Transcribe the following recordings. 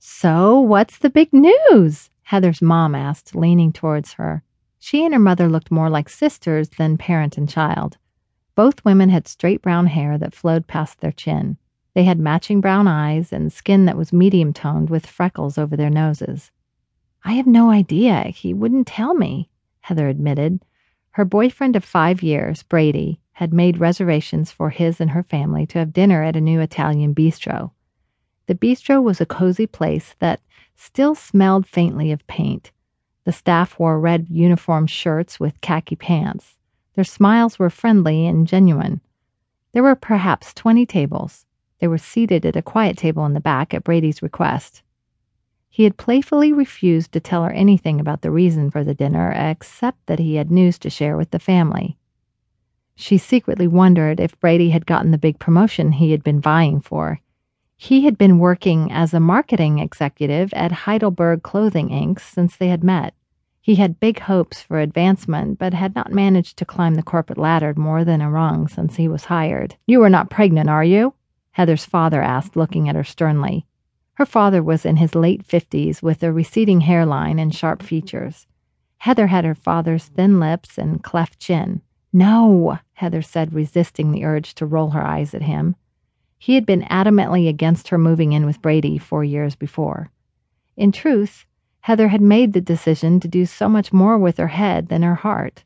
So, what's the big news? Heather's mom asked, leaning towards her. She and her mother looked more like sisters than parent and child. Both women had straight brown hair that flowed past their chin. They had matching brown eyes and skin that was medium toned with freckles over their noses. I have no idea. He wouldn't tell me, Heather admitted. Her boyfriend of five years, Brady, had made reservations for his and her family to have dinner at a new Italian bistro. The bistro was a cozy place that still smelled faintly of paint. The staff wore red uniform shirts with khaki pants. Their smiles were friendly and genuine. There were perhaps 20 tables. They were seated at a quiet table in the back at Brady's request. He had playfully refused to tell her anything about the reason for the dinner except that he had news to share with the family. She secretly wondered if Brady had gotten the big promotion he had been vying for. He had been working as a marketing executive at Heidelberg Clothing Inc. since they had met. He had big hopes for advancement, but had not managed to climb the corporate ladder more than a rung since he was hired. You are not pregnant, are you? Heather's father asked, looking at her sternly. Her father was in his late fifties with a receding hairline and sharp features. Heather had her father's thin lips and cleft chin. No, Heather said, resisting the urge to roll her eyes at him. He had been adamantly against her moving in with Brady four years before. In truth, Heather had made the decision to do so much more with her head than her heart.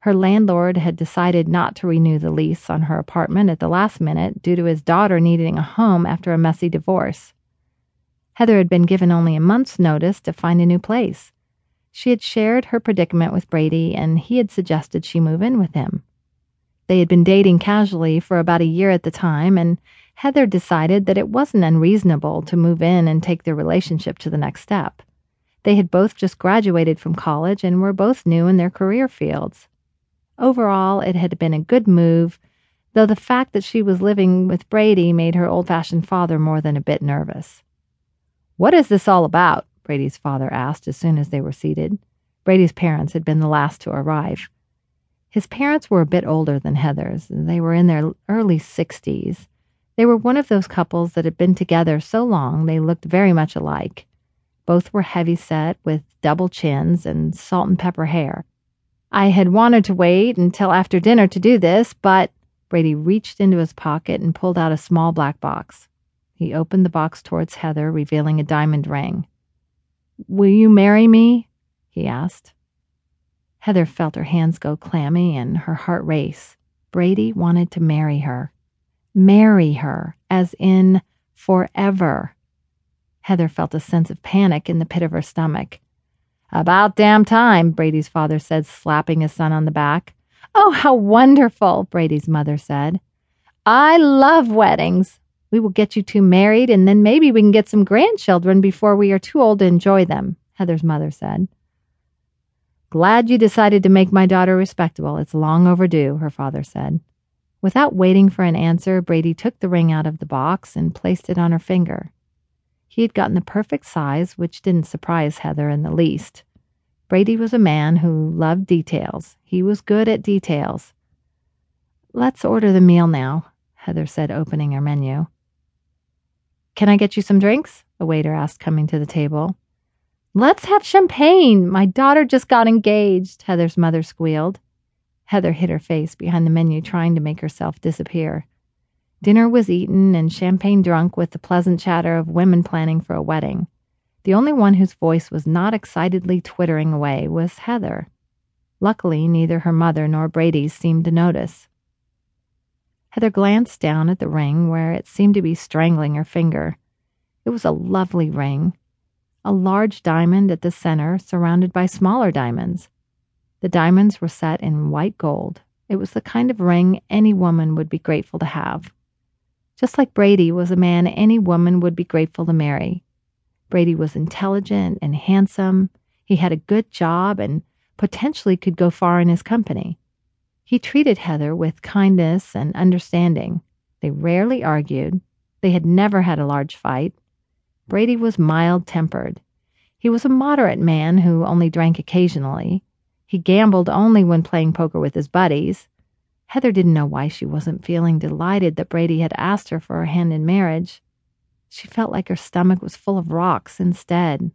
Her landlord had decided not to renew the lease on her apartment at the last minute due to his daughter needing a home after a messy divorce. Heather had been given only a month's notice to find a new place. She had shared her predicament with Brady, and he had suggested she move in with him. They had been dating casually for about a year at the time, and Heather decided that it wasn't unreasonable to move in and take their relationship to the next step. They had both just graduated from college and were both new in their career fields. Overall, it had been a good move, though the fact that she was living with Brady made her old fashioned father more than a bit nervous. What is this all about? Brady's father asked as soon as they were seated. Brady's parents had been the last to arrive. His parents were a bit older than Heather's. They were in their early 60s. They were one of those couples that had been together so long they looked very much alike. Both were heavy set with double chins and salt and pepper hair. I had wanted to wait until after dinner to do this, but Brady reached into his pocket and pulled out a small black box. He opened the box towards Heather, revealing a diamond ring. Will you marry me? he asked. Heather felt her hands go clammy and her heart race. Brady wanted to marry her marry her, as in forever. Heather felt a sense of panic in the pit of her stomach. About damn time, Brady's father said, slapping his son on the back. Oh, how wonderful, Brady's mother said. I love weddings. We will get you two married, and then maybe we can get some grandchildren before we are too old to enjoy them, Heather's mother said. Glad you decided to make my daughter respectable. It's long overdue, her father said. Without waiting for an answer, Brady took the ring out of the box and placed it on her finger. He had gotten the perfect size, which didn't surprise Heather in the least. Brady was a man who loved details. He was good at details. Let's order the meal now, Heather said, opening her menu. Can I get you some drinks? A waiter asked, coming to the table. Let's have champagne. My daughter just got engaged, Heather's mother squealed. Heather hid her face behind the menu, trying to make herself disappear. Dinner was eaten and champagne drunk with the pleasant chatter of women planning for a wedding. The only one whose voice was not excitedly twittering away was Heather. Luckily, neither her mother nor Brady's seemed to notice. Heather glanced down at the ring where it seemed to be strangling her finger. It was a lovely ring, a large diamond at the center, surrounded by smaller diamonds. The diamonds were set in white gold. It was the kind of ring any woman would be grateful to have. Just like Brady was a man any woman would be grateful to marry. Brady was intelligent and handsome. He had a good job and potentially could go far in his company. He treated Heather with kindness and understanding. They rarely argued. They had never had a large fight. Brady was mild tempered. He was a moderate man who only drank occasionally. He gambled only when playing poker with his buddies. Heather didn't know why she wasn't feeling delighted that Brady had asked her for her hand in marriage. She felt like her stomach was full of rocks instead.